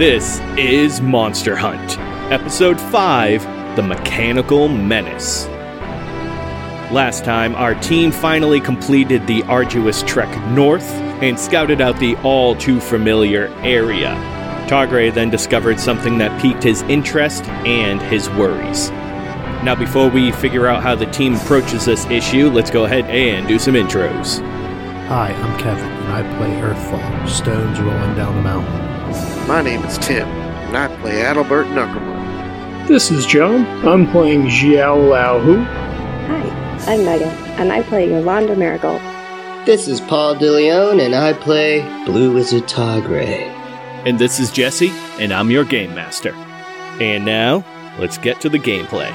This is Monster Hunt, Episode 5 The Mechanical Menace. Last time, our team finally completed the arduous trek north and scouted out the all too familiar area. Targray then discovered something that piqued his interest and his worries. Now, before we figure out how the team approaches this issue, let's go ahead and do some intros. Hi, I'm Kevin, and I play Earthfall, stones rolling down the mountain. My name is Tim, and I play Adalbert Knuckleman. This is John. I'm playing Xiao Lao Hu. Hi, I'm Megan, and I play Yolanda Marigold. This is Paul DeLeon, and I play Blue Wizard Targray. And this is Jesse, and I'm your Game Master. And now, let's get to the gameplay.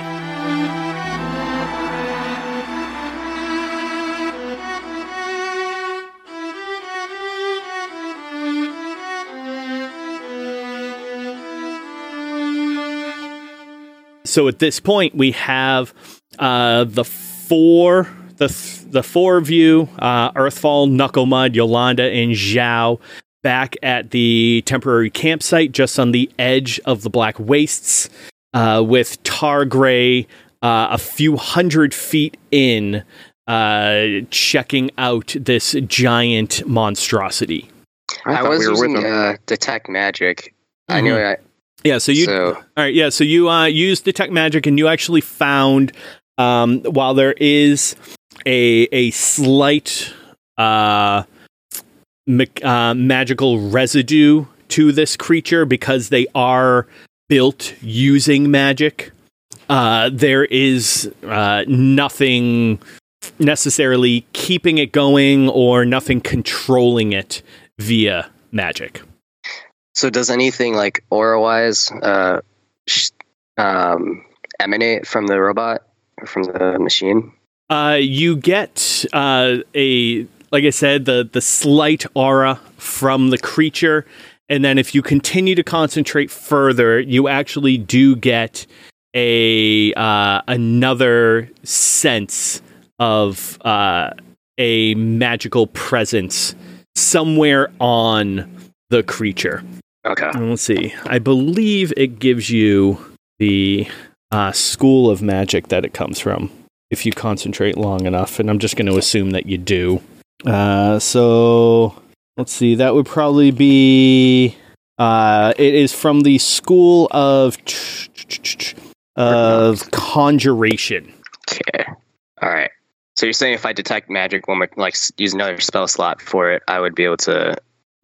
So at this point, we have uh, the four the the four of you, uh, Earthfall, Knucklemud, Yolanda, and Zhao, back at the temporary campsite just on the edge of the Black Wastes, uh, with Targray uh, a few hundred feet in, uh, checking out this giant monstrosity. I, I, was we were using with them. uh, detect magic. I knew. I Yeah, so you so All right, yeah. So you uh, used detect magic, and you actually found um, while there is a a slight uh, uh, magical residue to this creature because they are built using magic. Uh, there is uh, nothing necessarily keeping it going or nothing controlling it via magic. So does anything like aura wise uh, sh- um, emanate from the robot or from the machine? Uh, you get uh, a like I said, the the slight aura from the creature, and then if you continue to concentrate further, you actually do get a uh, another sense of uh, a magical presence somewhere on the creature. Okay. Let's see. I believe it gives you the uh, school of magic that it comes from if you concentrate long enough, and I'm just going to assume that you do. Uh, so let's see. That would probably be. Uh, it is from the school of of conjuration. Okay. All right. So you're saying if I detect magic one more, like use another spell slot for it, I would be able to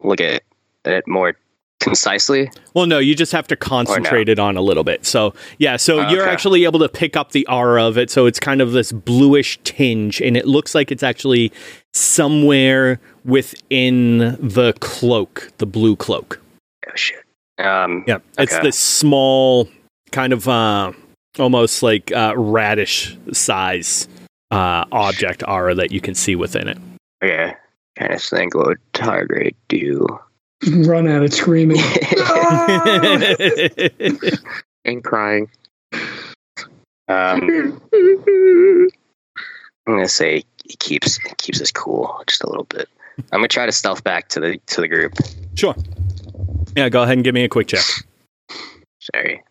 look at it more concisely. Well, no, you just have to concentrate it on a little bit. So, yeah, so you're Okay. actually able to pick up the aura of it. So it's kind of this bluish tinge, and it looks like it's actually somewhere within the cloak, the blue cloak. Oh shit. Um. Yeah, it's this small, kind of uh, almost like uh, radish size uh, object aura that you can see within it. Okay. Kind of think what would Targray do. Run at it screaming. And crying. Um, I'm gonna say it keeps it keeps us cool just a little bit. I'm gonna try to stealth back to the to the group. sure. Yeah, go ahead and give me a quick check. Sorry.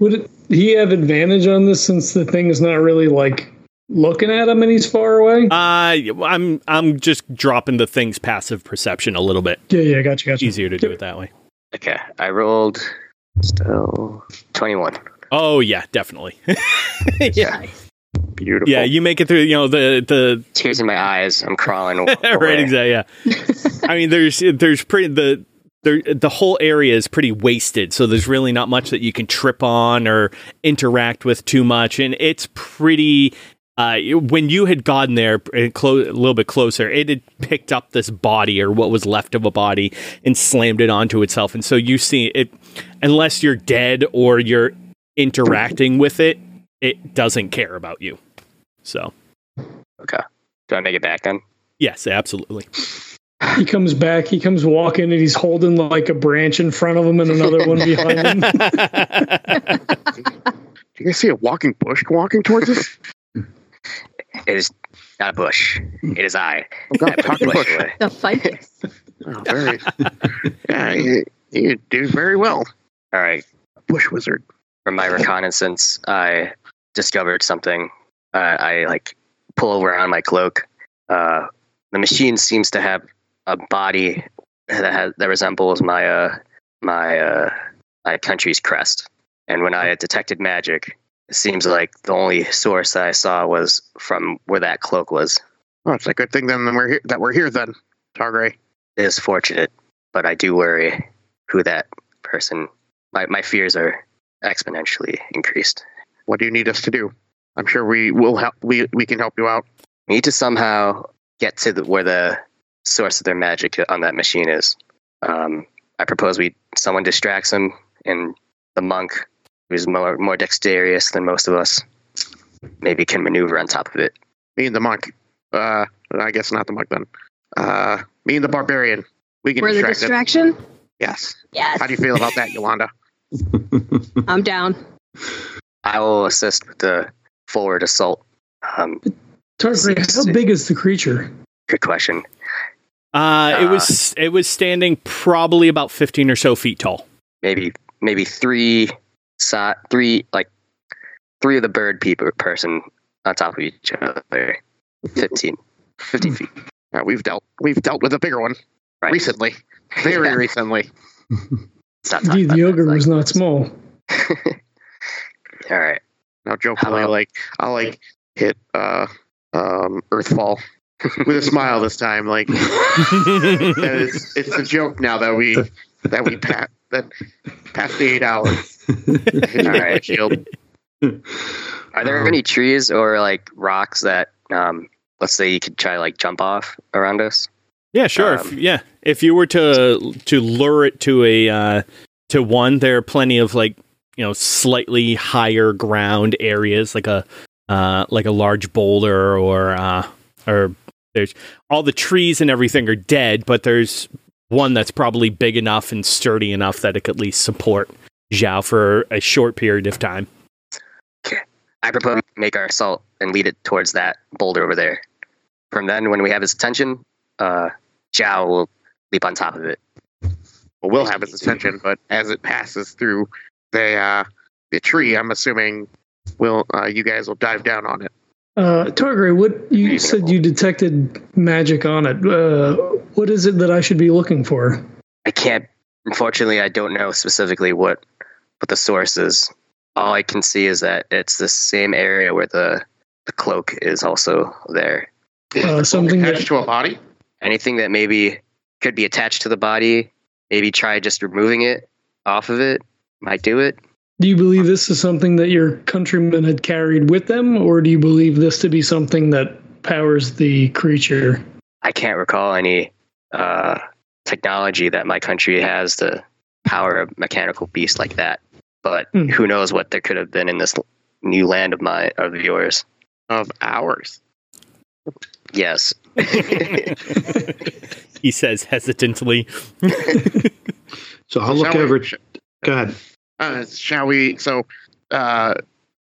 Would it, he have advantage on this since the thing is not really like looking at him and he's far away? Uh, I'm I'm just dropping the thing's passive perception a little bit. yeah, yeah, gotcha, gotcha. Easier to do it that way. Okay, I rolled still 21. Oh yeah, definitely. yeah, Beautiful. yeah. You make it through. You know the the Tears in my eyes. I'm crawling. away. right. Exactly. Yeah. I mean, there's there's pretty the. The, the whole area is pretty wasted, so there's really not much that you can trip on or interact with too much, and it's pretty uh, when you had gotten there uh, clo- a little bit closer, it had picked up this body or what was left of a body and slammed it onto itself. And so you see it, unless you're dead or you're interacting with it, it doesn't care about you. So, Okay. Do I make it back then? yes, absolutely. He comes back. He comes walking, and he's holding like a branch in front of him and another one behind him. Do you guys see a walking bush walking towards us? It is not a bush. It is I. Oh God, I the bush bush. The ficus. Oh, very. yeah, you, you do very well, All right. bush wizard. From my reconnaissance, I discovered something. Uh, I like pull over on my cloak. Uh, the machine seems to have a body that has that resembles my uh, my uh, my country's crest. And when I detected magic, it seems like the only source that I saw was from where that cloak was. Oh, it's a good thing then that we're here. That we're here then, Targray. It is fortunate, but I do worry who that person. My my fears are exponentially increased. What do you need us to do? I'm sure we will help. We we can help you out. We need to somehow get to the, where the source of their magic on that machine is. Um, I propose we someone distracts him, and the monk, who's more more dexterous than most of us, maybe can maneuver on top of it. Me and the monk. Uh, I guess not the monk then. Uh, me and the barbarian. We can For the distract it. distraction? Yes. Yes. How do you feel about that, Yolanda? I'm down. I will assist with the forward assault. Um, Targray, how big is the creature? good question. Uh, it was it was standing probably about fifteen or so feet tall. Maybe maybe three, si- three like three of the bird people person on top of each other. 15, 50 feet. Uh, we've dealt we've dealt with a bigger one Right. recently, very Yeah. recently. Let's not talk Indeed, the that, ogre like- was not small. All right. Now, jokingly, Hello. like I'll like hit uh um Earthfall with a smile this time. Like that is, it's a joke now that we that we pat that past the eight hours. Hit you with Alright. shield. Are there Um, any trees or like rocks that, um, let's say, you could try like jump off around us? Yeah, sure. if, Um, yeah, if you were to to lure it to a uh, to one, there are plenty of like you know slightly higher ground areas, like a uh, like a large boulder or uh, or there's all the trees and everything are dead, but there's one that's probably big enough and sturdy enough that it could at least support Zhao for a short period of time. Okay. I propose make our assault and lead it towards that boulder over there. From then, when we have his attention, uh, Zhao will leap on top of it. Well, we'll have his attention, but as it passes through the uh the tree, I'm assuming will uh, you guys will dive down on it. Uh, Targray, what you Reasonable. said you detected magic on it. Uh, what is it that I should be looking for? I can't. Unfortunately, I don't know specifically what what the source is. All I can see is that it's the same area where the the cloak is also there. Uh, something attached that to a body. Anything that maybe could be attached to the body, maybe try just removing it off of it might do it. Do you believe this is something that your countrymen had carried with them, or do you believe this to be something that powers the creature? I can't recall any uh, technology that my country has to power a mechanical beast like that. But Hmm. who knows what there could have been in this new land of mine of yours? of ours. Yes. he says hesitantly. So I'll look Shall we- over. Go ahead. Uh, shall we? So, uh,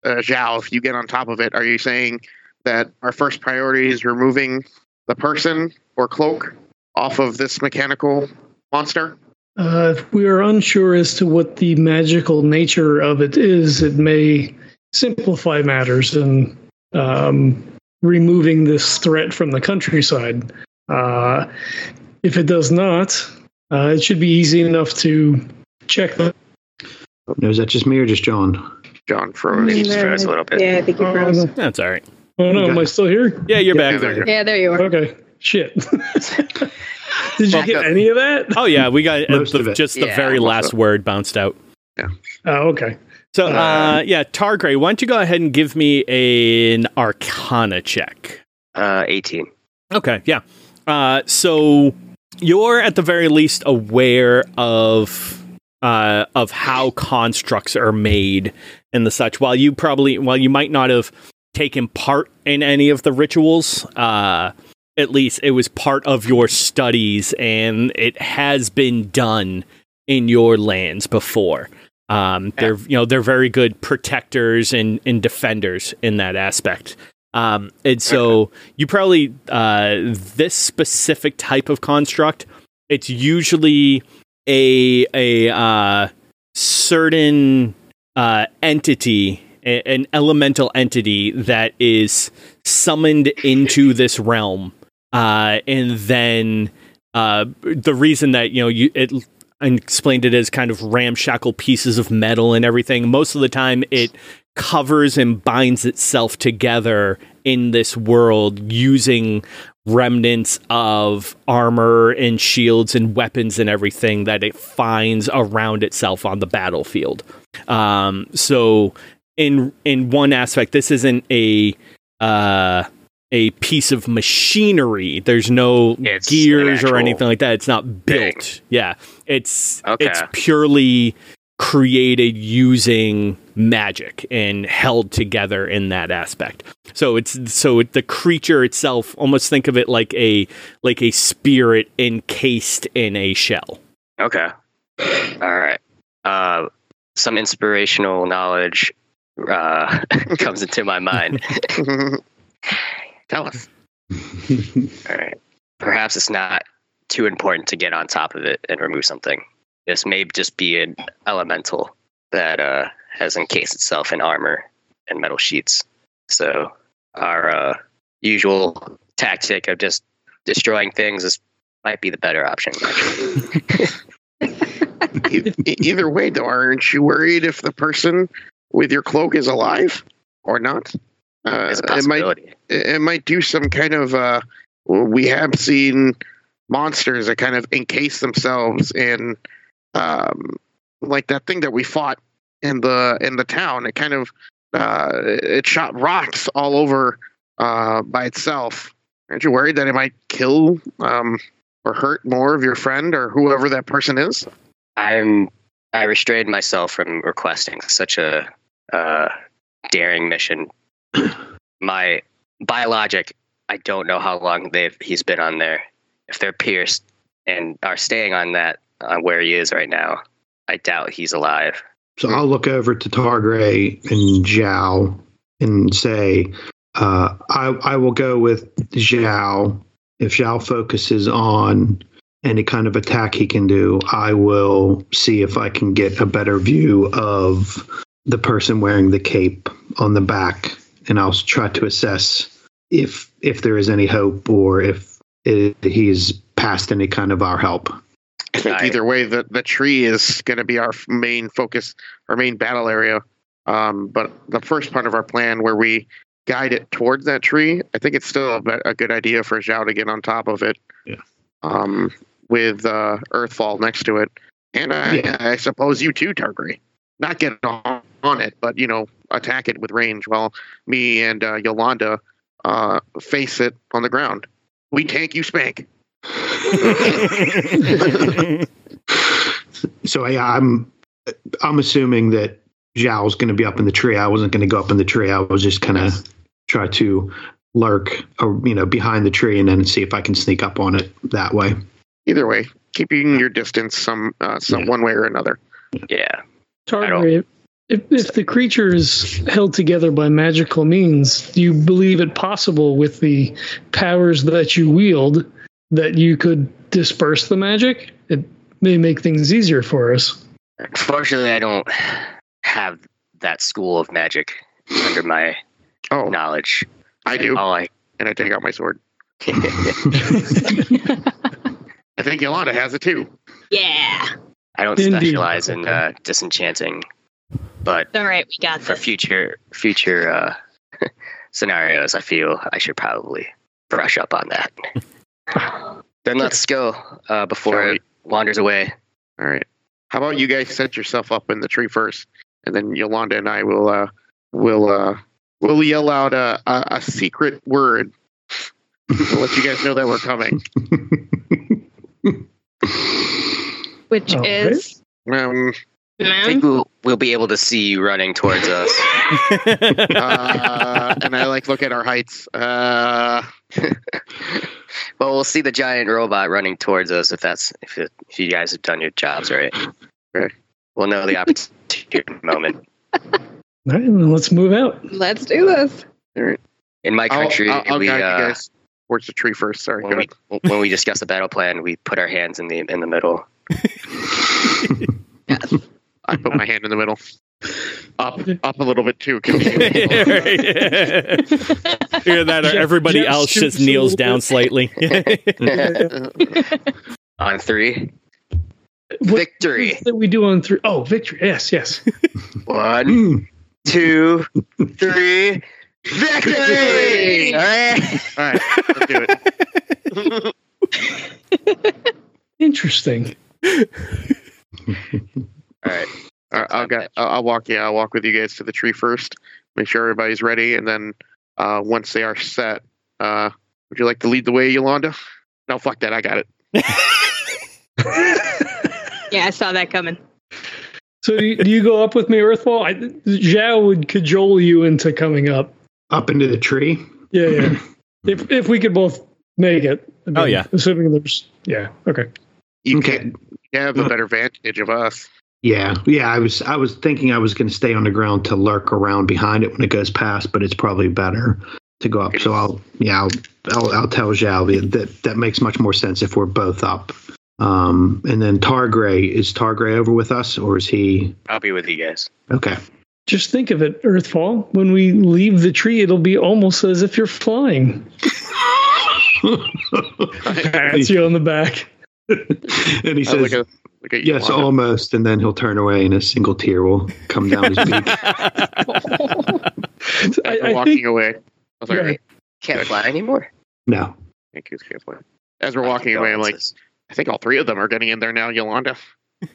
uh, Zhao, if you get on top of it, are you saying that our first priority is removing the person or cloak off of this mechanical monster? Uh, if we are unsure as to what the magical nature of it is, it may simplify matters in um, removing this threat from the countryside. Uh, if it does not, uh, it should be easy enough to check that. No, is that just me or just John? John froze. He just froze a little bit. Yeah, I think you Oh, froze. no. That's all right. Oh no, am I still here? Yeah, you're Yeah, back. there you Yeah, there you are. Okay, shit. Did you get up. any of that? Oh yeah, we got uh, Most the, of it. just the very last word bounced out. Yeah. Oh, okay. So, uh, yeah, Targray, why don't you go ahead and give me an Arcana check? Uh, 18. Okay, yeah. Uh, so you're at the very least aware of uh, of how constructs are made and the such. While you probably, while you might not have taken part in any of the rituals, uh, at least it was part of your studies, and it has been done in your lands before. Um, they're you know they're very good protectors and, and defenders in that aspect. Um, and so you probably uh, this specific type of construct, it's usually a a uh, certain uh, entity, a- an elemental entity that is summoned into this realm, uh, and then uh, the reason that you know you it I explained it as kind of ramshackle pieces of metal and everything. Most of the time, it covers and binds itself together in this world using remnants of armor and shields and weapons and everything that it finds around itself on the battlefield. Um, so, in in one aspect, this isn't a uh, a piece of machinery. There's no It's gears or anything like that. It's not built. thing. Yeah, it's Okay. it's purely created using magic and held together in that aspect. So it's so it, the creature itself. Almost think of it like a like a spirit encased in a shell. Okay. All right. Uh, some inspirational knowledge uh, comes into my mind. Tell us. All right. Perhaps it's not too important to get on top of it and remove something. This may just be an elemental that uh, has encased itself in armor and metal sheets. So our uh, usual tactic of just destroying things is might be the better option. Actually. Either way, though, aren't you worried if the person with your cloak is alive or not? Uh, it might it might do some kind of. Uh, we have seen monsters that kind of encase themselves in, um, like that thing that we fought in the in the town. It kind of uh, it shot rocks all over uh, by itself. Aren't you worried that it might kill um, or hurt more of your friend or whoever that person is? I'm I restrained myself from requesting such a uh, daring mission. My biologic, I don't know how long they've he's been on there. If they're pierced and are staying on that uh, where he is right now, I doubt he's alive. So I'll look over to Targray and Zhao and say, uh, I, I will go with Zhao. If Zhao focuses on any kind of attack he can do, I will see if I can get a better view of the person wearing the cape on the back, and I'll try to assess if if there is any hope or if it, he's past any kind of our help. I think I- either way, the, the tree is going to be our main focus, our main battle area. Um, but the first part of our plan, where we guide it towards that tree, I think it's still a, a good idea for Zhao to get on top of it. Yeah. Um, with uh, Earthfall next to it, and I, Yeah. I suppose you too, Targray. Not get on, on it, but you know, attack it with range, while me and uh, Yolanda uh, face it on the ground. We tank, you spank. So yeah, I'm I'm assuming that Zhao's going to be up in the tree. I wasn't going to go up in the tree. I was just going to try to lurk, or you know, behind the tree, and then see if I can sneak up on it that way. Either way, keeping your distance some uh, some Yeah. one way or another. Yeah. Targray, if, if the creature is held together by magical means, do you believe it possible with the powers that you wield that you could disperse the magic? It may make things easier for us. Unfortunately, I don't have that school of magic under my Oh, knowledge. I do, All I and I take out my sword. I think Yolanda has it too. Yeah. I don't Indeed. specialize in uh, disenchanting, but All right, we got for this. future future uh, scenarios, I feel I should probably brush up on that. Then let's go uh, before Shall it wanders away. All right. How about you guys set yourself up in the tree first, and then Yolanda and I will uh, will uh, will yell out a, a, a secret word. we'll let you guys know that we're coming. Which All is Um, I think we'll, we'll be able to see you running towards us. uh, and I like look at our heights. Uh, Well, we'll see the giant robot running towards us if that's if, it, if you guys have done your jobs right. Right. We'll know the opportunity moment. All right, well, let's move out. let's do this. In my I'll, country, I'll, I'll we uh, you guys towards the tree first. Sorry. when we when we discuss the battle plan, we put our hands in the in the middle. I put my hand in the middle. Up, up a little bit too. Hear that? Or everybody Jeff else shoots just kneels down slightly. On three, What victory. that we do on three? Oh, victory! Yes, yes. One, two, three. Victory! All right. All right, let's do it. Interesting. All right. All right, I'll, go, I'll I'll walk. Yeah, I'll walk with you guys to the tree first. Make sure everybody's ready, and then uh, once they are set, uh, would you like to lead the way, Yolanda? No, fuck that. I got it. Yeah, I saw that coming. So do you, do you go up with me, Earthfall? I, Zhao would cajole you into coming up. Up into the tree. Yeah, yeah. if if we could both make it. I Oh, yeah. Assuming there's yeah. Okay. You Okay. can you have a better vantage of us. Yeah, yeah. I was I was thinking I was going to stay on the ground to lurk around behind it when it goes past, but it's probably better to go up. So I'll yeah I'll I'll, I'll tell Zhao that- that that makes much more sense if we're both up. Um, and then Targray is Targray over with us or is he I'll be with you guys. okay? Just think of it, Earthfall. When we leave the tree, it'll be almost as if you're flying. Pats you on the back. and he I says look at, look at yes, Yolanda. almost, and then he'll turn away and a single tear will come down his beak. I, I walking think away. I was like, Yeah. Can't fly anymore. No, thank you, carefully. As we're walking away, I'm like, I think all three of them are getting in there now, Yolanda.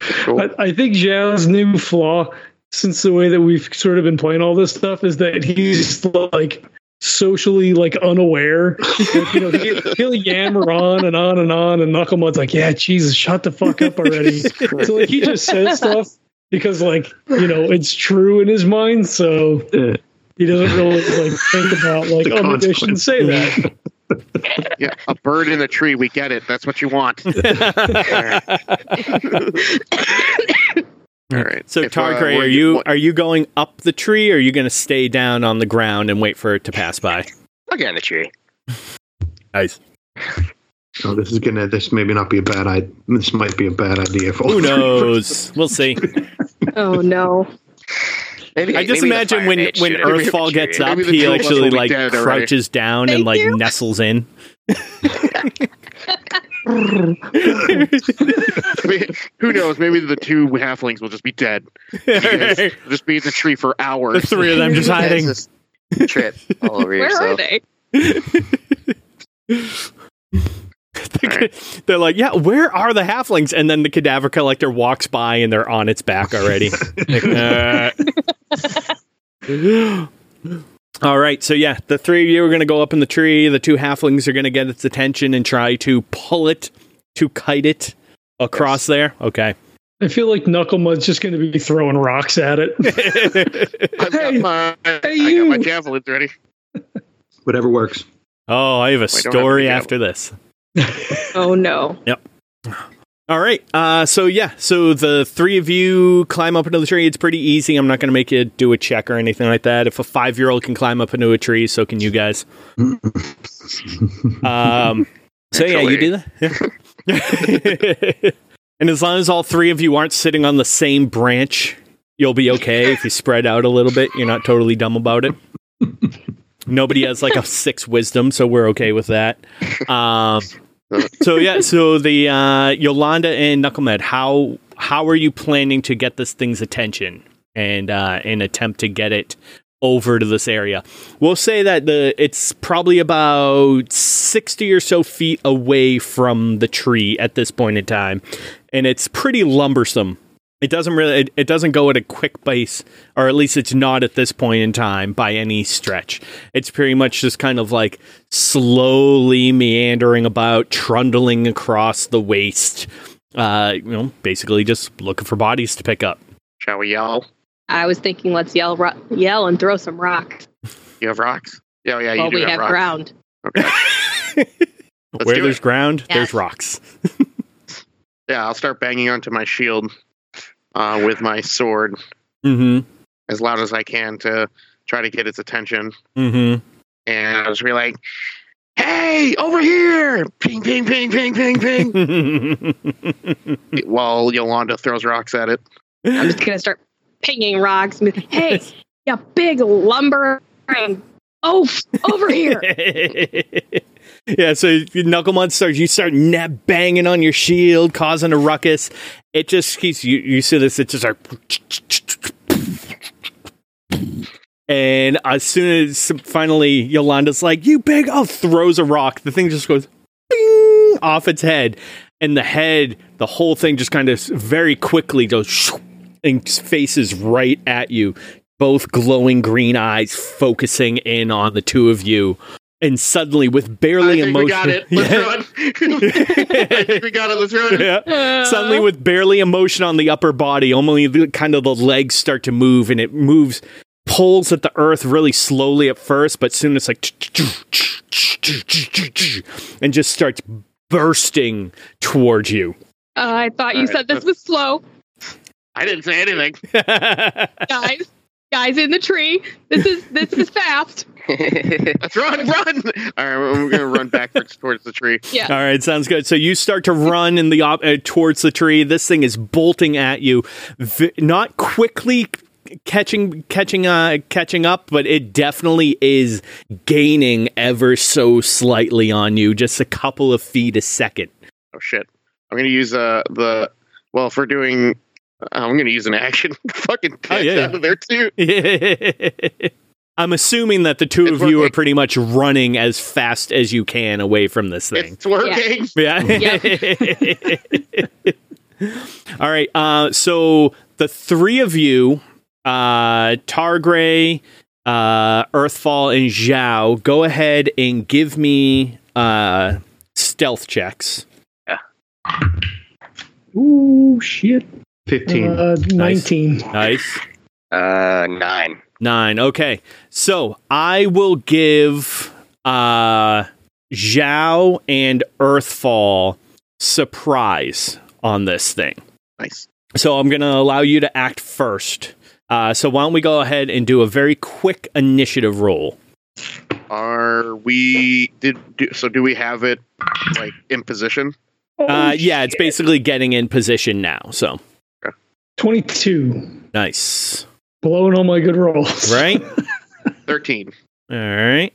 cool. I, I think Zhao's new flaw, since the way that we've sort of been playing all this stuff, is that he's like socially like unaware. Like, you know, he, he'll yammer on and on and on, and Knucklemud's like, "Yeah, Jesus, shut the fuck up already." so like he just says stuff because like you know it's true in his mind, so he doesn't really like think about like, The oh, maybe I shouldn't say that. Yeah, a bird in a tree. We get it. That's what you want. All right. So If, uh, Targray, we're- you what- are you going up the tree, or are you going to stay down on the ground and wait for it to pass by? I'll get in the tree. Nice. oh, this is gonna. This maybe not be a bad. idea. this might be a bad idea for. Who knows? We'll see. Oh no. Maybe I just maybe imagine when when should have been in the Earthfall gets up, he two of us actually like dead already. crouches down and like you. nestles in. Who knows? Maybe the two halflings will just be dead. the just be in the tree for hours. three of them just hiding. just trip all over Where are yourself. they? They're like, yeah, where are the halflings? And then the cadaver collector walks by and they're on its back already. Like, uh. All right, so yeah, the three of you are going to go up in the tree. The two halflings are going to get its attention and try to pull it, to kite it across there. Okay. I feel like Knucklemud's just going to be throwing rocks at it. I've got Hey, my, I got you. my javelins ready. Whatever works. oh, I have a don't have story after this. Oh no. All right. Uh, so yeah, so the three of you climb up into the tree. It's pretty easy. I'm not going to make you do a check or anything like that. If a five year old can climb up into a tree, so can you guys. Um, so yeah, you do that. and as long as all three of you aren't sitting on the same branch, you'll be okay. If you spread out a little bit, you're not totally dumb about it. Nobody has like a six wisdom, so we're okay with that. Um, so yeah, so the uh, Yolanda and Knucklemud, how how are you planning to get this thing's attention and uh, and attempt to get it over to this area? We'll say that the it's probably about sixty or so feet away from the tree at this point in time, and it's pretty lumbersome It doesn't really. It, it doesn't go at a quick pace, or at least it's not at this point in time by any stretch. It's pretty much just kind of like slowly meandering about, trundling across the waste. Uh, you know, basically just looking for bodies to pick up. Shall we yell? I was thinking, let's yell, ro- yell, and throw some rocks. You have rocks? Yeah, yeah, you while do we have, have ground. Okay. Where there's it. ground, Yes. there's rocks. Yeah, I'll start banging onto my shield uh, with my sword Mm-hmm. as loud as I can to try to get its attention. Mm-hmm. And I'll just be like, "Hey, over here!" Ping, ping, ping, ping, ping, ping. While Yolanda throws rocks at it. I'm just gonna start pinging rocks. and like, Hey, you big lumbering oaf over here. yeah, so Knucklemud starts. You start net banging on your shield, causing a ruckus. It just keeps you. You see this. It just like, and as soon as finally Yolanda's like, "You big!" Oh, throws a rock. The thing just goes bing, off its head, and the head, the whole thing just kind of very quickly goes and faces right at you both glowing green eyes focusing in on the two of you. And suddenly, with barely I think emotion, we got it. Let's run. I think we got it. Let's run. Yeah. Suddenly, with barely emotion on the upper body, only the, kind of the legs start to move, and it moves, pulls at the earth really slowly at first, but soon it's like, and just starts bursting towards you. Uh, I thought you All right, said this was slow, I didn't say anything. guys. Guys in the tree. This is this is fast. Let's run, run. All right, we're gonna run backwards towards the tree. Yeah. All right, sounds good. So you start to run in the op- uh, towards the tree. This thing is bolting at you, v- not quickly catching catching uh catching up, but it definitely is gaining ever so slightly on you, just a couple of feet a second. Oh shit! I'm gonna use uh the well if we're doing. I'm gonna use an action. Fucking catch Oh, yeah, out of there too. I'm assuming that the two It's of you are pretty much running as fast as you can away from this thing. It's working. Yeah. All right. Uh, so the three of you, uh, Targray, uh, Earthfall, and Zhao, go ahead and give me uh, stealth checks. Yeah. Ooh, shit. 15. Uh, 19. Nice. Uh, nine. Nine. Okay. So I will give uh, Zhao and Earthfall surprise on this thing. Nice. So I'm going to allow you to act first. Uh, so why don't we go ahead and do a very quick initiative roll? Are we did do, so? Do we have it like in position? Uh, yeah, it's basically getting in position now. So 22. nice, Blowing all my good rolls. right? Thirteen. All right,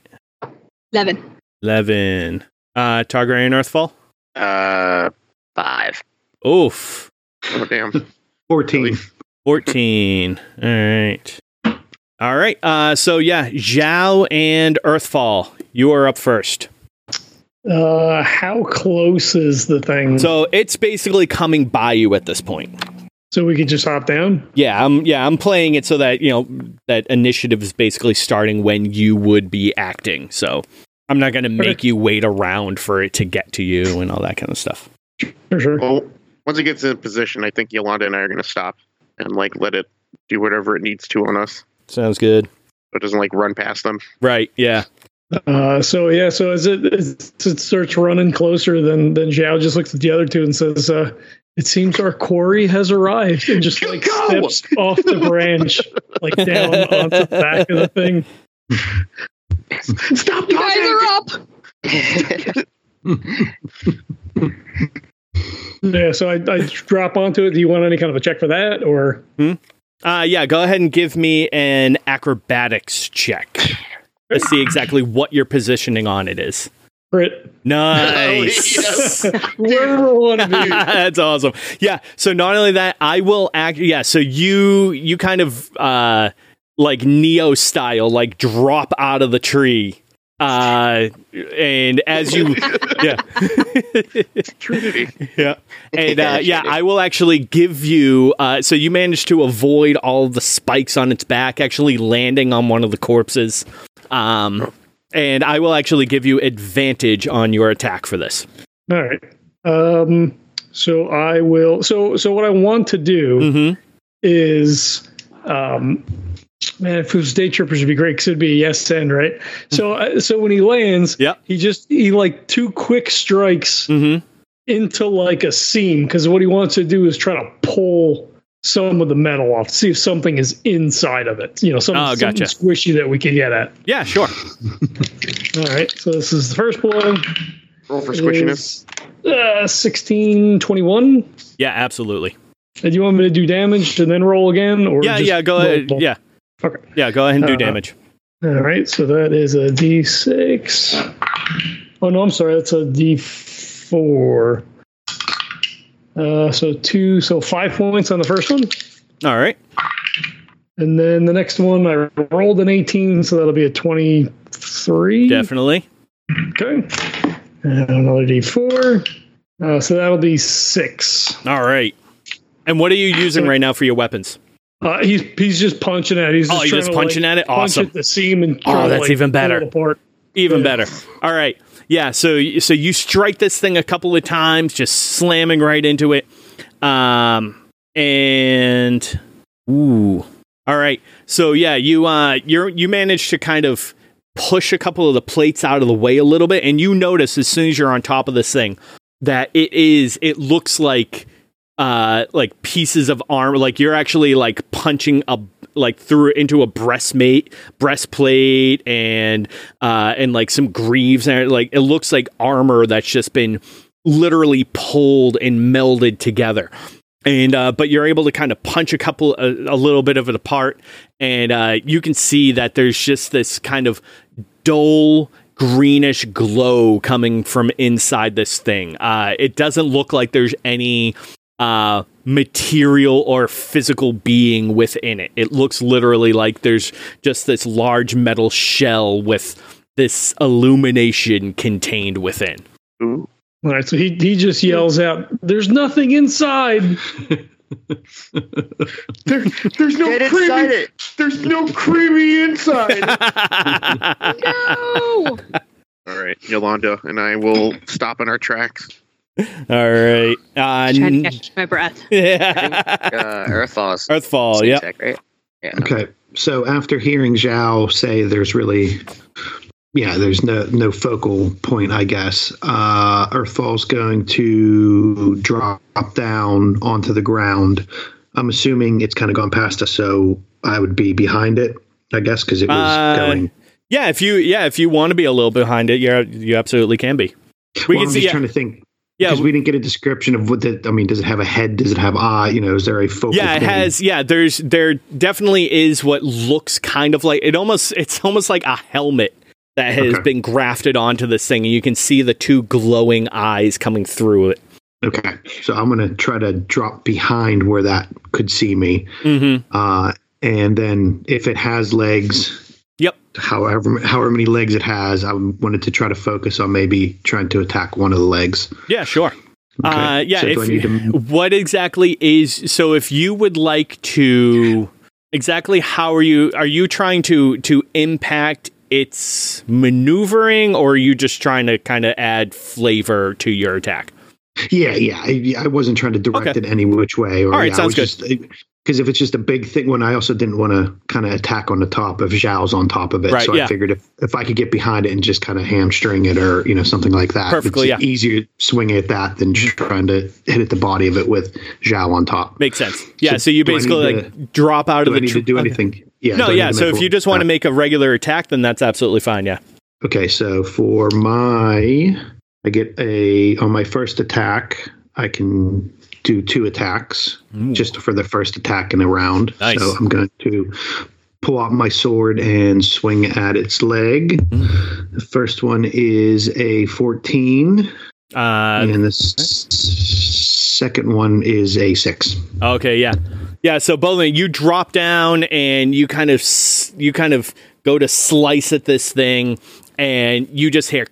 Eleven. eleven. Uh, Targray and Earthfall. Uh, five. Oof, Oh damn. 14. fourteen. All right, all right. Uh, so yeah, Zhao and Earthfall, you are up first. Uh, how close is the thing? So it's basically coming by you at this point. So we could just hop down? Yeah, I'm yeah, I'm playing it so that, you know, that initiative is basically starting when you would be acting. So I'm not going to make you wait around for it to get to you and all that kind of stuff. For sure. Well, once it gets in position, I think Yolanda and I are gonna stop and like let it do whatever it needs to on us. Sounds good. So it doesn't like run past them. Right, yeah. Uh, so yeah, so as it, as it starts running closer, then then Zhao just looks at the other two and says, uh, "It seems our quarry has arrived," and just like Go! steps off the branch, like down onto the back of the thing. Stop You guys are up. Yeah, so I, I drop onto it. Do you want any kind of a check for that, or Uh yeah, go ahead and give me an acrobatics check. to see exactly what your positioning on it is. Crit? Nice. Wherever one of you. That's awesome. Yeah. So not only that, I will act. Yeah. So you you kind of uh like Neo style, like drop out of the tree Uh, and as you, yeah, Trinity. yeah, and uh, yeah, I will actually give you. Uh, so you managed to avoid all the spikes on its back, actually landing on one of the corpses. Um, and I will actually give you advantage on your attack for this. All right. Um, so I will. So so what I want to do Mm-hmm. is, um, man, if it was day trippers, would be great because it'd be a yes end, right? So uh, so when he lands, Yep. he just he like two quick strikes Mm-hmm. into like a seam because what he wants to do is try to pull some of the metal off, to see if something is inside of it. You know, something, Oh, gotcha. something squishy that we can get at. Yeah, sure. All right. So this is the first blow. Roll for squishiness. Uh, 16, 21. Yeah, absolutely. And you want me to do damage and then roll again? Or Yeah, just yeah. Go roll- ahead. roll? Yeah, Okay. yeah. Go ahead and do Uh, damage. All right. So that is a d6. Oh, no, I'm sorry. That's a d4. Uh, so two, so five points on the first one. All right. And then the next one, I rolled an 18, so that'll be a 23. Definitely. Okay. And another d4. Uh, so that'll be six. All right. And what are you using right now for your weapons? Uh, he's he's just punching at it. He's Oh, just you're trying just to, punching like, at it? Awesome. Punch at the seam and Oh, that's like, even better. Even Yeah. better. All right. Yeah. So so you strike this thing a couple of times, just slamming right into it. Um and ooh. All right. So yeah, you uh you you managed to kind of push a couple of the plates out of the way a little bit, and you notice as soon as you're on top of this thing that it is it looks like uh like pieces of armor like you're actually like punching a like through into a breastmate breastplate and uh and like some greaves and like it looks like armor that's just been literally pulled and melded together. And uh, but you're able to kind of punch a couple a, a little bit of it apart and uh, you can see that there's just this kind of dull greenish glow coming from inside this thing. Uh, it doesn't look like there's any uh, material or physical being within it it looks literally like there's just this large metal shell with this illumination contained within Ooh. All right, so he he just yells out, "There's nothing inside." There, there's no Get creamy. inside it. There's no creamy inside. No. All right, Yolanda and I will stop in our tracks. All right. Uh, Trying to catch my breath. Uh, Earthfall. Earthfall. same Yep. tech, right? Yeah. Okay. So after hearing Zhao say there's really yeah, there's no no focal point, I guess. Uh Earthfall's going to drop down onto the ground. I'm assuming it's kind of gone past us, so I would be behind it, I guess, because it was Uh, going. Yeah. If you yeah if you want to be a little behind it, you you absolutely can be. We well, can I'm see. just Yeah. trying to think Yeah. because we didn't get a description of what the. I mean, does it have a head? Does it have eye? You know, is there a focal? Yeah, it point? has. Yeah, there's there definitely is what looks kind of like it. Almost it's almost like a helmet that has Okay. been grafted onto this thing, and you can see the two glowing eyes coming through it. Okay, so I'm gonna try to drop behind where that could see me, Mm-hmm. uh, and then if it has legs, Yep. however however many legs it has, I wanted to try to focus on maybe trying to attack one of the legs. Yeah. Sure. Okay. Uh, yeah. So if, do I need to? what exactly is so? If you would like to, exactly how are you? Are you trying to to impact its maneuvering, or are you just trying to kind of add flavor to your attack? Yeah, yeah. I, I wasn't trying to direct Okay. it any which way. Or, All right, yeah, sounds I was good. Because if it's just a big thing, when I also didn't want to kind of attack on the top of Zhao's on top of it, Right, so yeah. I figured if, if I could get behind it and just kind of hamstring it or you know something like that, Perfectly, it's yeah. easier swinging at that than just trying to hit at the body of it with Zhao on top. Makes sense. Yeah. So, So you basically like drop out of I the. need to tr- do okay. anything? Yeah. No, I yeah. So if you just want to make a regular attack, then that's absolutely fine. Yeah. Okay, so for my, I get a on my first attack, I can do two attacks just for the first attack in a round. Nice. So I'm going to pull out my sword and swing at its leg. Mm-hmm. The first one is a 14, Uh, and the s- second one is a six. okay. Yeah. Yeah. So Bowling, you drop down and you kind of s- you kind of go to slice at this thing, and you just hear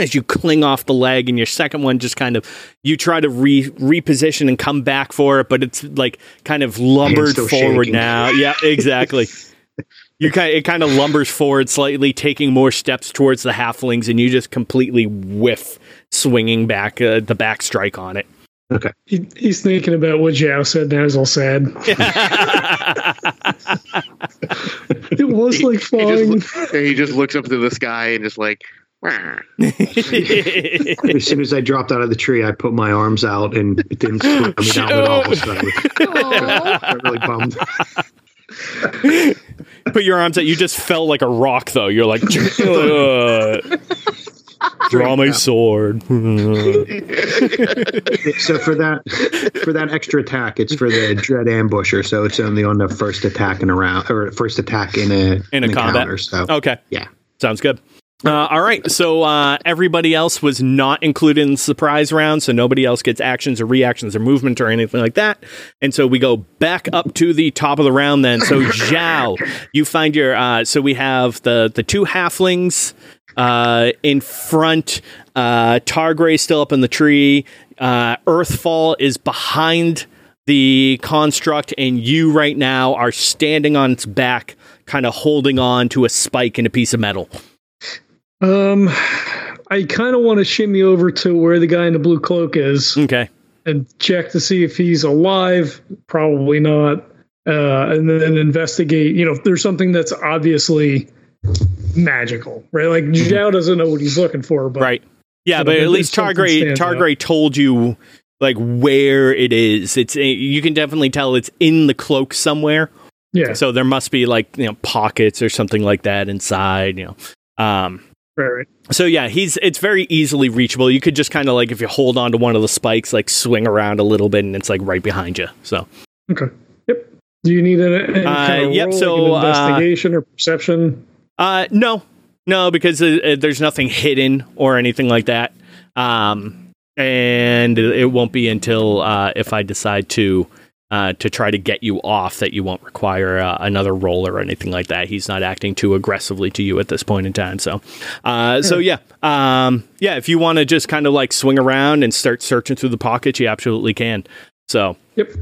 as you cling off the leg, and your second one just kind of you try to re reposition and come back for it, but it's like kind of lumbered forward shaking. now. Yeah, exactly. you kind it kind of lumbers forward slightly, taking more steps towards the halflings, and you just completely whiff, swinging back uh, the back strike on it. He, he's thinking about what Zhao said. Now he's all sad. It was like He flying. just, he just looks up to the sky and just like, "Wah." As soon as I dropped out of the tree, I put my arms out and it didn't slow me down at all. So I was I was really bummed. Put your arms out. You just fell like a rock, though. You're like, "Ugh." draw my sword. So for that for that extra attack, it's for the dread ambusher. So it's only on the first attack in a round or first attack in a In a combat. encounter, So okay. yeah. Sounds good. Uh, all right. So uh, everybody else was not included in the surprise round, so nobody else gets actions or reactions or movement or anything like that. And so we go back up to the top of the round. Then, so Zhao, you find your. Uh, so we have the the two halflings uh, in front. Uh, Targray still up in the tree. Uh, Earthfall is behind the construct, and you right now are standing on its back, kind of holding on to a spike and a piece of metal. Um, I kind of want to shimmy over to where the guy in the blue cloak is Okay. and check to see if he's alive. Probably not. Uh, and then investigate. You know, if there's something that's obviously magical, right? Like Zhao doesn't know what he's looking for, but Right. Yeah, but at least Targray. Targray told you like where it is. It's you can definitely tell it's in the cloak somewhere. yeah, So there must be like you know pockets or something like that inside. You know. Um. Right, right. So yeah, he's it's very easily reachable. You could just kind of like if you hold on to one of the spikes, like swing around a little bit, and it's like right behind you. So Okay. Yep. Do you need any, any Uh, kind of yep, roll, so, like an uh, investigation or perception? Uh, no, no, because uh, uh, there's nothing hidden or anything like that. Um, and it it won't be until uh, if I decide to uh, to try to get you off that you won't require uh, another roll or anything like that. He's not acting too aggressively to you at this point in time. So, uh, so yeah, um, yeah. If you want to just kind of like swing around and start searching through the pockets, you absolutely can. So, Yep.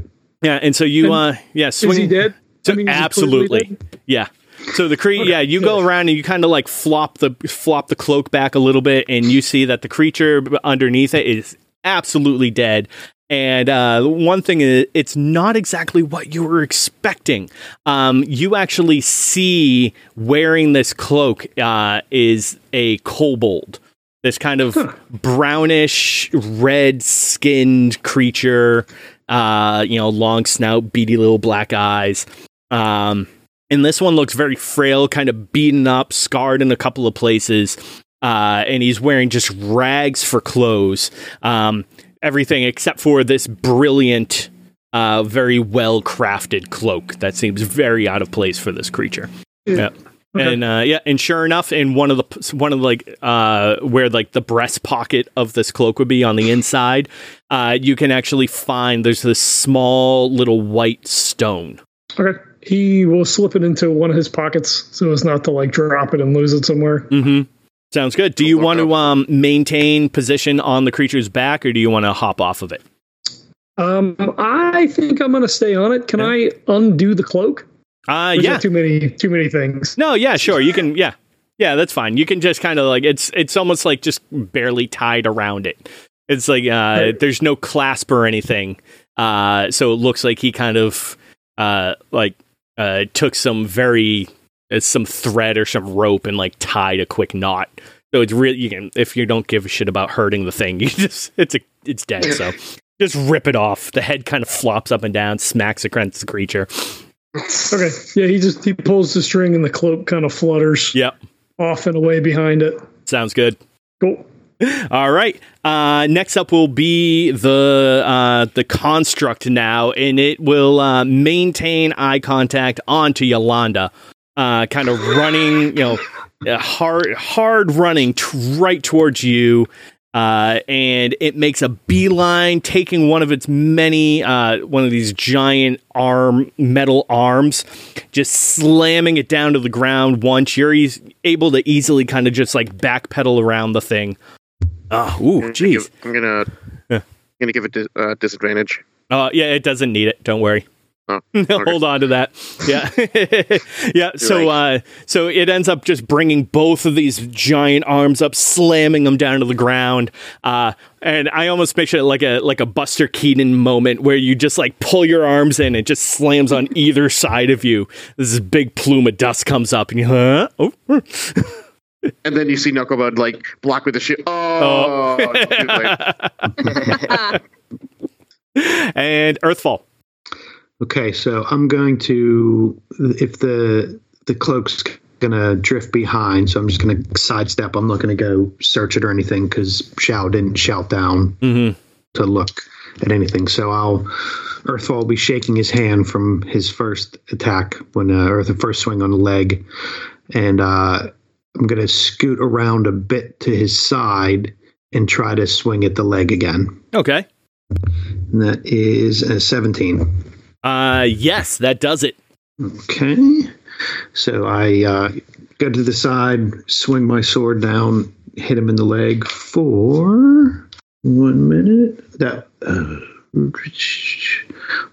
yeah, and so you, uh, yeah, swing. Is he dead? So I mean, absolutely, dead? yeah. So the creature, Okay, yeah, you go around and you kind of like flop the flop the cloak back a little bit, and you see that the creature underneath it is absolutely dead. And uh, one thing is, it's not exactly what you were expecting. Um, you actually see wearing this cloak uh, is a kobold, this kind of brownish, red skinned creature. Uh, you know, long snout, beady little black eyes. Um, and this one looks very frail, kind of beaten up, scarred in a couple of places. Uh, and he's wearing just rags for clothes. Um, everything except for this brilliant, uh, very well crafted cloak that seems very out of place for this creature. Yeah. Okay. And uh, yeah, and sure enough, in one of the one of the, like uh, where like the breast pocket of this cloak would be on the inside, uh, you can actually find there's this small little white stone. Okay. He will slip it into one of his pockets so as not to like drop it and lose it somewhere. Mm-hmm. Sounds good. Do you want to um, maintain position on the creature's back, or do you want to hop off of it? Um, I think I'm gonna stay on it. Can Yeah. I undo the cloak? Uh, Or yeah. too many too many things. No, yeah, sure. You can. Yeah, yeah, that's fine. You can just kind of like it's it's almost like just barely tied around it. It's like uh, Right. there's no clasp or anything. Uh, so it looks like he kind of uh like uh took some very uh, some thread or some rope and like tied a quick knot. So it's really you can if you don't give a shit about hurting the thing, you just it's a it's dead. So just rip it off. The head kind of flops up and down, smacks against the creature. Okay. Yeah, he just he pulls the string and the cloak kind of flutters Yep, off and away behind it. sounds good. Cool. All right. Uh, next up will be the uh, the construct now, and it will uh, maintain eye contact onto Yolanda, uh, kind of running, you know, uh, hard hard running t- right towards you. uh, and it makes a beeline, taking one of its many, uh, one of these giant arm metal arms, just slamming it down to the ground. Once you're eas able to easily kind of just like backpedal around the thing. Oh, ooh, I'm gonna jeez. I'm gonna. I'm gonna give it dis- uh, disadvantage. Uh, yeah, it doesn't need it. Don't worry. Oh, Hold on to that. Yeah, yeah. So, uh, so it ends up just bringing both of these giant arms up, slamming them down to the ground. Uh, and I almost picture it like a like a Buster Keaton moment where you just like pull your arms in, and it just slams on either side of you. This big plume of dust comes up, and you huh? Oh. And then you see Knucklemud like block with the shit. Oh, too late. and Earthfall. Okay, so I'm going to if the the cloak's gonna drift behind, so I'm just gonna sidestep. I'm not gonna go search it or anything because Zhao didn't shout down Mm-hmm. to look at anything. So I'll Earthfall will be shaking his hand from his first attack when uh, or the first swing on the leg, and uh, I'm gonna scoot around a bit to his side and try to swing at the leg again. Okay. And that is a 17. Uh, yes, that does it. Okay. So I uh, go to the side, swing my sword down, hit him in the leg for one minute. That uh,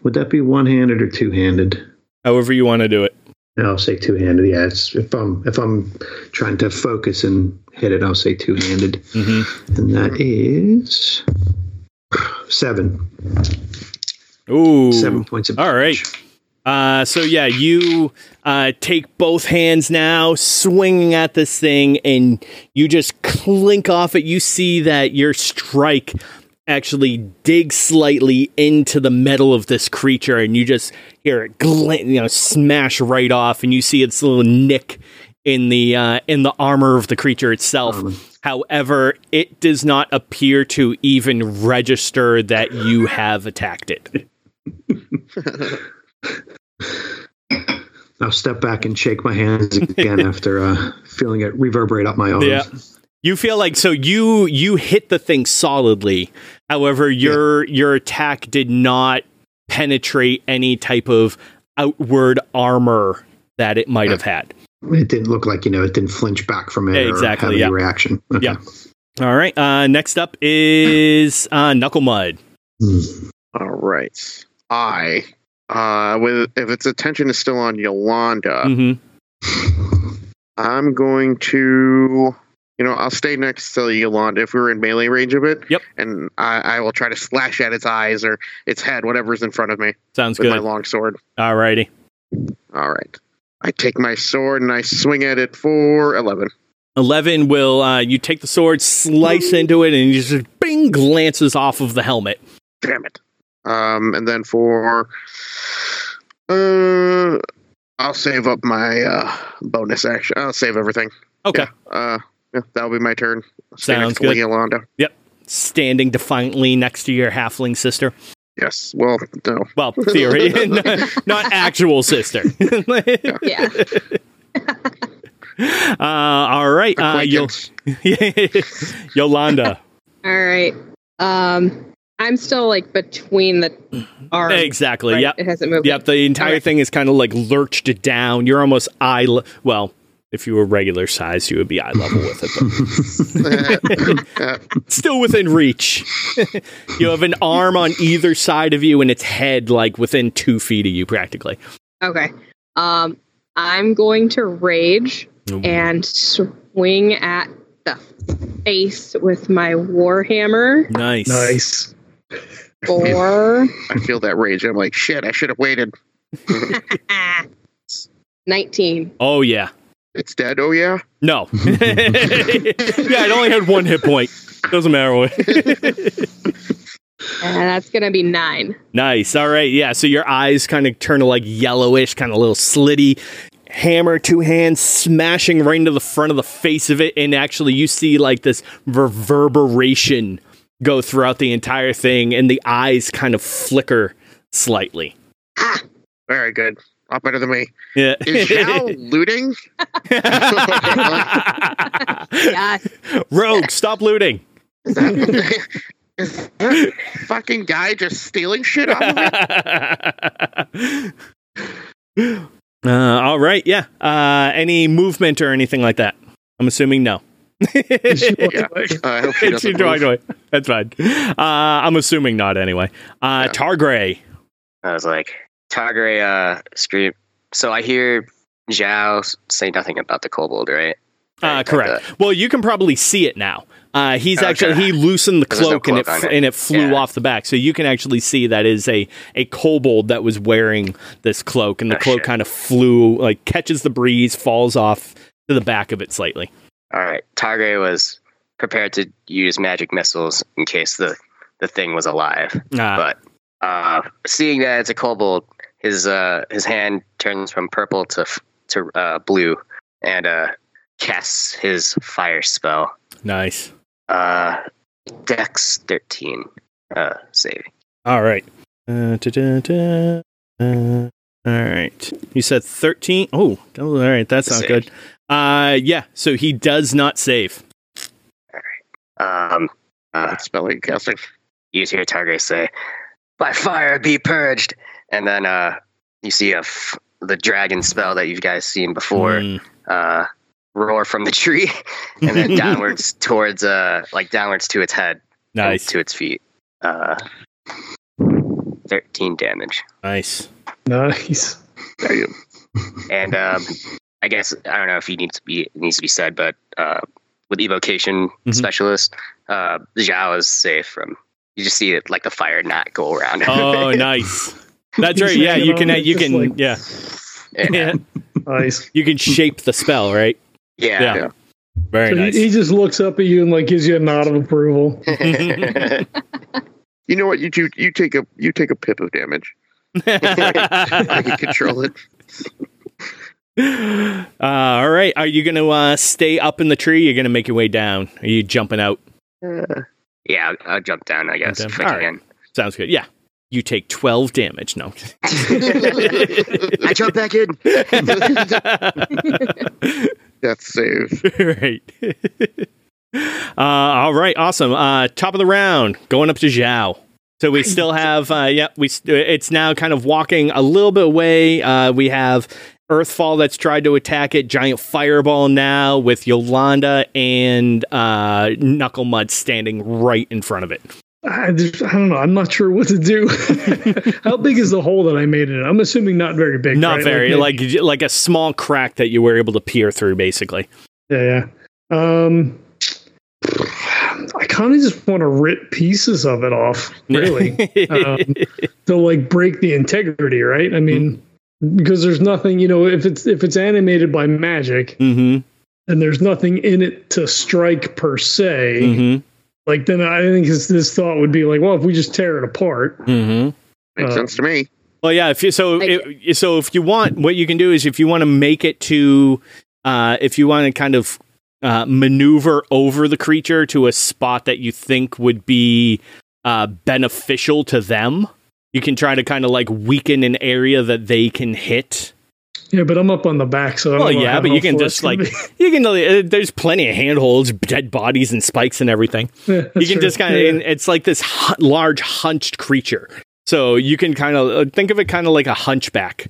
would that be one handed or two handed? However you want to do it. I'll say two handed. Yeah, it's, if I'm if I'm trying to focus and hit it, I'll say two handed, Mm-hmm. and that is seven. Ooh. Seven points of All right. Uh, so yeah, you uh, take both hands now, swinging at this thing, and you just clink off it. You see that your strike actually digs slightly into the metal of this creature, and you just hear it glint, you know, smash right off, and you see its little nick in the uh, in the armor of the creature itself. However, it does not appear to even register that you have attacked it. I'll step back and shake my hands again after uh, feeling it reverberate up my arms. Yeah. You feel like so you you hit the thing solidly. However, your your attack did not penetrate any type of outward armor that it might have had. It didn't look like you know it didn't flinch back from it Exactly, or have yeah. any reaction. Okay. Yeah. All right. Uh, next up is uh, Knucklemud. All right. I uh with if its attention is still on Yolanda, hmm I'm going to you know, I'll stay next to Yolanda if we were in melee range of it. Yep. And I, I will try to slash at its eyes or its head, whatever's in front of me, Sounds with my good. long sword. All righty. All right. I take my sword and I swing at it for eleven. Eleven will uh, you take the sword, slice into it, and you just bing glances off of the helmet. Damn it. Um, and then for uh, I'll save up my uh bonus action. I'll save everything. Okay. Yeah, uh, yeah, that'll be my turn. Stay Sounds good. Yolanda. Yep. Standing defiantly next to your halfling sister. Yes. Well, no. Well, theory, not actual sister. Yeah. Uh, all right, uh, Yolanda. All right. Um, I'm still like between the arms. exactly. right? Yep. It hasn't moved. Yep. The entire Okay. thing is kind of like lurched down. You're almost eye. Le- well, if you were regular size, you would be eye level with it, but still within reach. you have an arm on either side of you, and its head like within two feet of you, practically. Okay. Um, I'm going to rage and swing at the face with my warhammer Nice. Nice. For I feel that rage. I'm like, shit. I should have waited. 19. Oh yeah. It's dead. Oh yeah. No. yeah, it only had one hit point. Doesn't matter what. And that's going to be nine. Nice. All right. Yeah. So your eyes kind of turn to like yellowish, kind of a little slitty. Hammer, two hands, smashing right into the front of the face of it. And actually, you see like this reverberation go throughout the entire thing, and the eyes kind of flicker slightly. Very good. A lot better than me. Yeah. Is Zhao looting? Yes. Rogue, stop looting. Is that, is that fucking guy just stealing shit off of me? uh, all right, yeah. Uh, any movement or anything like that? I'm assuming no. Yeah. Uh, I hope she It's doesn't drawing away. That's fine. Uh, I'm assuming not anyway. Uh, Yeah. Targray. I was like, Targray uh, scream. So I hear Zhao say nothing about the kobold, right? Uh, correct. like Well, you can probably see it now. Uh, he's Okay. actually he loosened the There's no cloak, and it cloak on f- it. and it flew Yeah. off the back, so you can actually see that is a a kobold that was wearing this cloak, and the Oh, cloak shit. kind of flew like catches the breeze, falls off to the back of it slightly. All right. Targray was prepared to use magic missiles in case the, the thing was alive. Uh, but uh, seeing that it's a kobold, his uh, his hand turns from purple to to uh, blue, and uh, casts his fire spell. nice. Uh, Dex thirteen uh, save. All right. Uh. Uh, all right. You said 13. Oh, all right. That's not good. Uh, yeah. So he does not save. Um, uh, That's spelling casting. you hear Targray say, "By fire be purged," and then uh, you see a f- the dragon spell that you guys seen before. Mm, uh, roar from the tree and then downwards towards uh like downwards to its head nice. to its feet uh 13 damage Nice. Nice. There you and um i guess i don't know if he needs to be it needs to be said but uh with evocation Mhm. specialist uh zhao is safe from you just see it like the fire not go around Oh, nice. That's right. Yeah, you can. You can. like- yeah. yeah Yeah. Nice. You can shape the spell, right? yeah, Yeah. Very So he- nice. he, just looks up at you and like gives you a nod of approval. You know what? You do. You take a you take a pip of damage. I can control it. Uh, all right. Are you going to uh, stay up in the tree? You're going to make your way down. Are you jumping out? yeah I'll, I'll jump down i guess Okay. if i All right. can Sounds good. Yeah. You take 12 damage. No. i jump back in Death save. right. uh, all right. Awesome. Uh, top of the round, going up to Zhao. So we still have, uh, yeah, we. st- It's now kind of walking a little bit away. Uh, we have Earthfall that's tried to attack it. Giant fireball now with Yolanda and uh, Knucklemud standing right in front of it. I, just- I don't know. I'm not sure what to do. How big is the hole that I made in it? I'm assuming not very big. Not right? very maybe- like like a small crack that you were able to peer through, basically. Yeah, yeah. Um, I kind of just want to rip pieces of it off, really, um, to like break the integrity, right? I mean, because there's nothing, you know, if it's if it's animated by magic hmm and there's nothing in it to strike per se, hmm like then I think this, this thought would be like, well, if we just tear it apart, hmm Makes Uh, sense to me. Well, yeah. If you so, I if, so if you want, what you can do is if you want to make it to, uh, if you want to kind of uh, maneuver over the creature to a spot that you think would be uh, beneficial to them, you can try to kind of like weaken an area that they can hit. yeah, but I'm up on the back, so I don't Well, yeah, but you can just like you can. Uh, there's plenty of handholds, dead bodies, and spikes and everything. Yeah, you can true. just kind of Yeah. it's like this hu- large hunched creature so you can kind of think of it kind of like a hunchback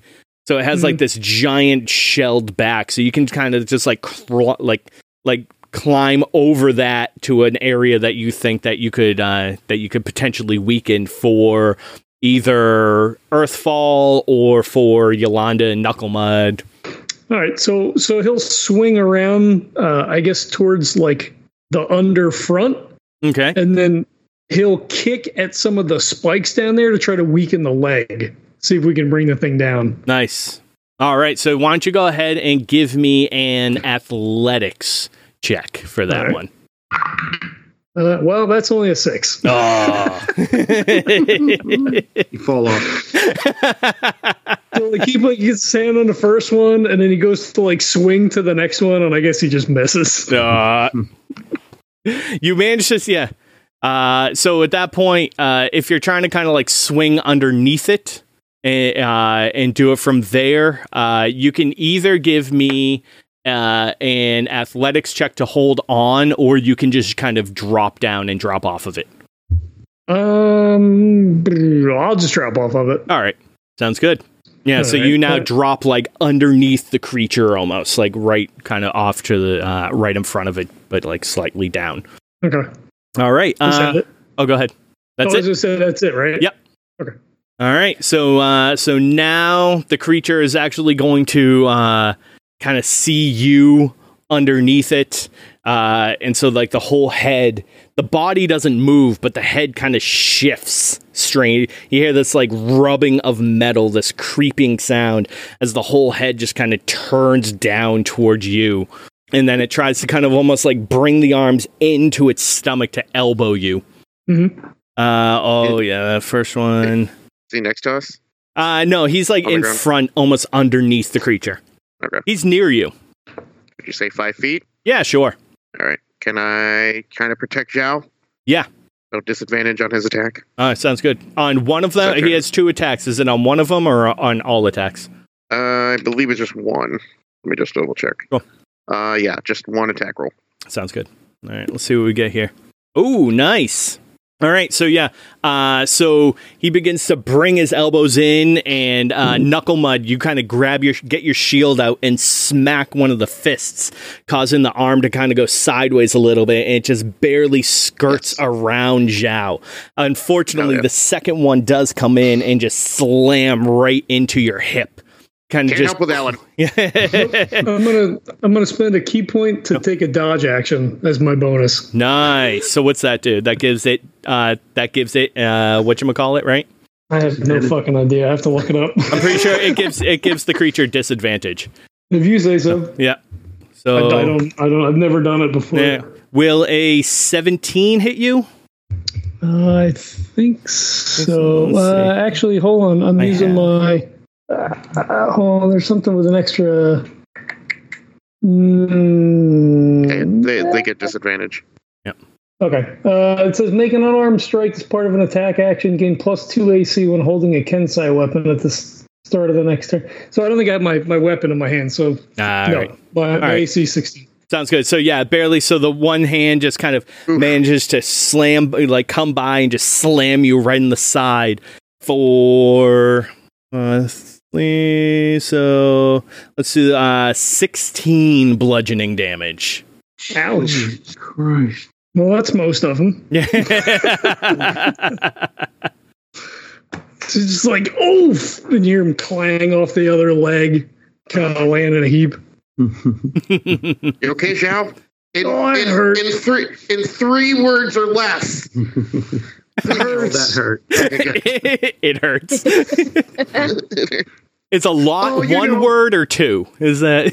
so it has like this giant shelled back so you can kind of just like crawl, like like climb over that to an area that you think that you could uh that you could potentially weaken for either earthfall or for yolanda and Knucklemud All right, so so he'll swing around, uh, I guess, towards like the under front, okay and then he'll kick at some of the spikes down there to try to weaken the leg. See if we can bring the thing down. nice all right so why don't you go ahead and give me an athletics check for that right. one Uh, well, that's only a six. Oh. You fall off. So like he like gets his hand on the first one, and then he goes to like swing to the next one, and I guess he just misses. Uh, you manage to, yeah. Uh, so at that point, uh, if you're trying to kind of like swing underneath it and, uh, and do it from there, uh, you can either give me uh, an athletics check to hold on, or you can just kind of drop down and drop off of it. Um, I'll just drop off of it. All right, sounds good. Yeah, All so right, you now but- drop like underneath the creature, almost like right, kind of off to the uh, right in front of it, but like slightly down. Okay. All right. Uh, oh, go ahead. That's oh, I it. just said that's it, right? Yep. Okay. All right. So uh so now the creature is actually going to uh kind of see you underneath it. Uh and so like the whole head, the body doesn't move, but the head kind of shifts strange. You hear this like rubbing of metal, this creeping sound as the whole head just kind of turns down towards you. And then it tries to kind of almost like bring the arms into its stomach to elbow you. Mm-hmm. Uh oh yeah, first one. Is he next to us? Uh no, he's like On in ground? front, almost underneath the creature. Okay. He's near you. Did you say five feet? Yeah, sure. All right. Can I kind of protect Zhao? Yeah. No disadvantage on his attack. Uh, sounds good. On one of them, he has two attacks. Is it on one of them or on all attacks? Uh, I believe it's just one. Let me just double check. Cool. Uh, yeah, just one attack roll. Sounds good. All right, let's see what we get here. Oh, nice. All right, so yeah, uh, so he begins to bring his elbows in, and uh, Knucklemud, you kind of grab your, get your shield out and smack one of the fists, causing the arm to kind of go sideways a little bit, and it just barely skirts Yes. around Zhao. Unfortunately, Oh, yeah. the second one does come in and just slam right into your hip. Kind of Can't just help with that one. I'm gonna I'm gonna spend a ki point to take a dodge action as my bonus. Nice. So what's that do? That gives it uh that gives it uh what you call it, right? I have no fucking idea. I have to look it up. I'm pretty sure it gives it gives the creature disadvantage. if you say so. Yeah. So I don't. I don't. I've never done it before. yeah. Will a 17 hit you? Uh, I think so. Uh, actually, hold on. I'm I using have- my. Uh, hold on. There's something with an extra. Mm, they, they get disadvantage. Yeah. Okay. Uh, it says make an unarmed strike as part of an attack action. Gain plus two AC when holding a Kensei weapon at the start of the next turn. So I don't think I have my, my weapon in my hand. So All no, right. my, my right. AC 16. Sounds good. So yeah, barely. So the one hand just kind of Oof. manages to slam, like come by and just slam you right in the side for. Uh, three, so let's do uh 16 bludgeoning damage. Ouch. Jesus Christ. Well, that's most of them. Yeah. It's just like oof, and you hear him clang off the other leg, kind of laying in a heap. You okay, Zhao? In, Oh, it in, in three in three words or less. that hurt. it hurts. It's a lot. Oh, you one know- word or two. Is that?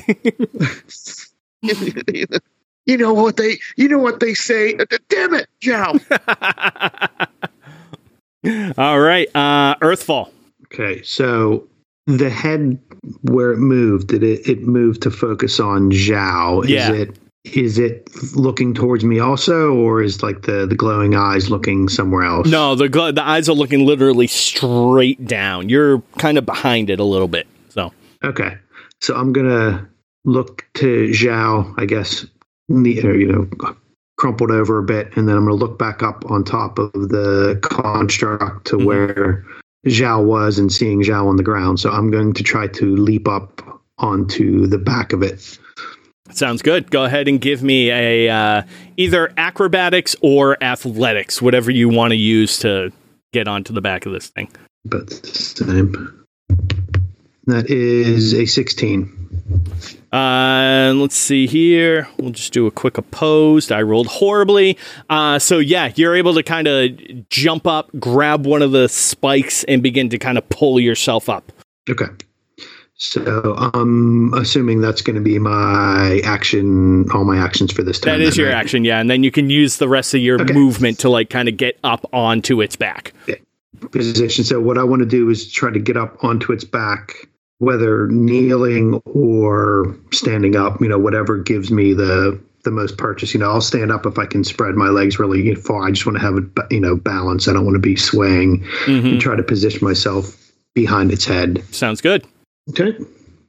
you know what they you know what they say. Damn it, Zhao. All right. Uh, Earthfall. Okay, so the head where it moved, did it it moved to focus on Zhao? Is Yeah. it is it looking towards me also, or is like the the glowing eyes looking somewhere else? No, the gl- the eyes are looking literally straight down. You're kind of behind it a little bit. So Okay, so I'm gonna look to Zhao, I guess, you know, crumpled over a bit, and then I'm gonna look back up on top of the construct to Mhm. where Zhao was, and seeing Zhao on the ground. So I'm going to try to leap up onto the back of it. Sounds good. Go ahead and give me a uh, either acrobatics or athletics, whatever you want to use to get onto the back of this thing. But this time, that is a 16. Uh, let's see here. We'll just do a quick opposed. I rolled horribly. Uh, so yeah, you're able to kind of jump up, grab one of the spikes, and begin to kind of pull yourself up. Okay. So I'm assuming that's going to be my action, all my actions for this time. That is then, your right? action, yeah. And then you can use the rest of your Okay. movement to like kind of get up onto its back. position. So what I want to do is try to get up onto its back, whether kneeling or standing up. You know, whatever gives me the the most purchase. You know, I'll stand up if I can spread my legs really far. I just want to have it, you know, balance. I don't want to be swaying hmm and try to position myself behind its head. Sounds good. Okay.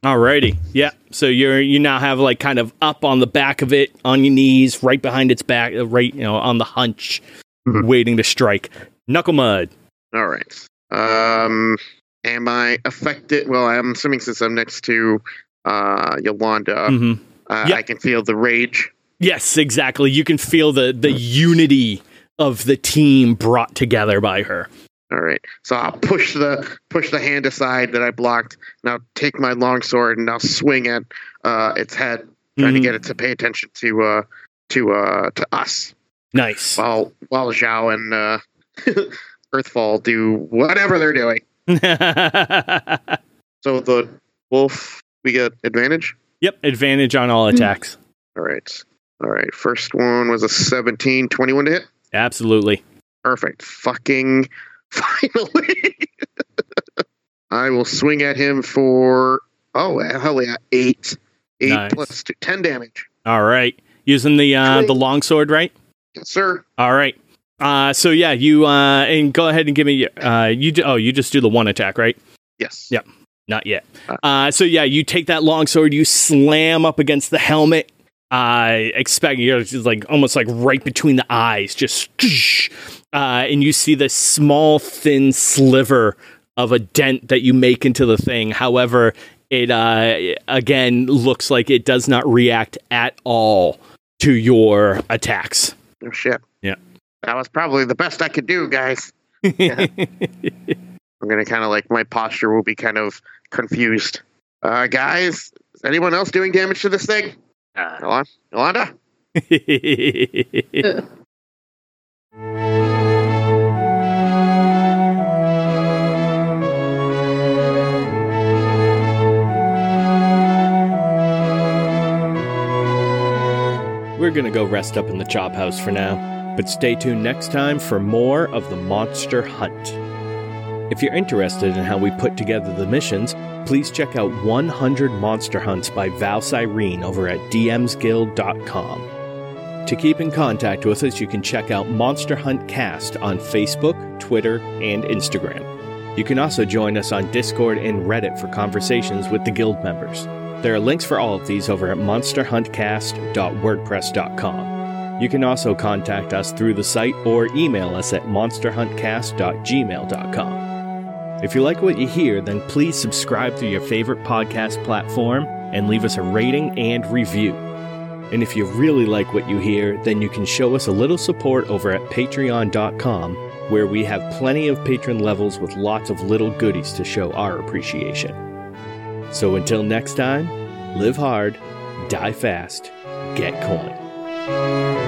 Alrighty. Yeah. So you're you now have like kind of up on the back of it, on your knees, right behind its back, uh, right you know on the hunch, Mhm. waiting to strike. Knucklemud. All right. Um, am I affected? Well, I'm assuming since I'm next to uh, Yolanda, hmm uh, yeah. I can feel the rage. Yes, exactly. You can feel the the unity of the team brought together by her. All right. So I'll push the push the hand aside that I blocked. Now take my long sword and I'll swing at uh, its head, trying to Mhm. get it to pay attention to uh, to uh, to us. Nice. While while Zhao and uh, Earthfall do whatever they're doing. So the wolf, we get advantage. Yep, advantage on all attacks. All right. All right. First one was a 17, 21 to hit. Absolutely. Perfect. Fucking finally. I will swing at him for oh hell yeah, eight. Eight Nice. plus two, ten damage. All right. Using the uh, the long sword, right? Yes, sir. All right. Uh, so yeah, you uh, and go ahead and give me. Uh, you do, oh, you just do the one attack, right? Yes. Yep. Not yet. Uh, so yeah, you take that long sword, you slam up against the helmet. Uh, expecting you're just like almost like right between the eyes, just uh, and you see this small, thin sliver of a dent that you make into the thing. However, it uh, again looks like it does not react at all to your attacks. Oh shit. Yeah. That was probably the best I could do, guys. I'm gonna kind of like my posture will be kind of confused. Uh, guys, is anyone else doing damage to this thing? Uh, Yolanda? Yolanda? We're gonna go rest up in the chop house for now, but stay tuned next time for more of the monster hunt. If you're interested in how we put together the missions, please check out 100 Monster Hunts by Val Cyrene over at dmsguild.com. To keep in contact with us, you can check out Monster Hunt Cast on Facebook, Twitter, and Instagram. You can also join us on Discord and Reddit for conversations with the guild members. There are links for all of these over at monsterhuntcast.wordpress.com. You can also contact us through the site or email us at monsterhuntcast.gmail.com. If you like what you hear, then please subscribe through your favorite podcast platform and leave us a rating and review. And if you really like what you hear, then you can show us a little support over at patreon.com, where we have plenty of patron levels with lots of little goodies to show our appreciation. So until next time, live hard, die fast, get coin.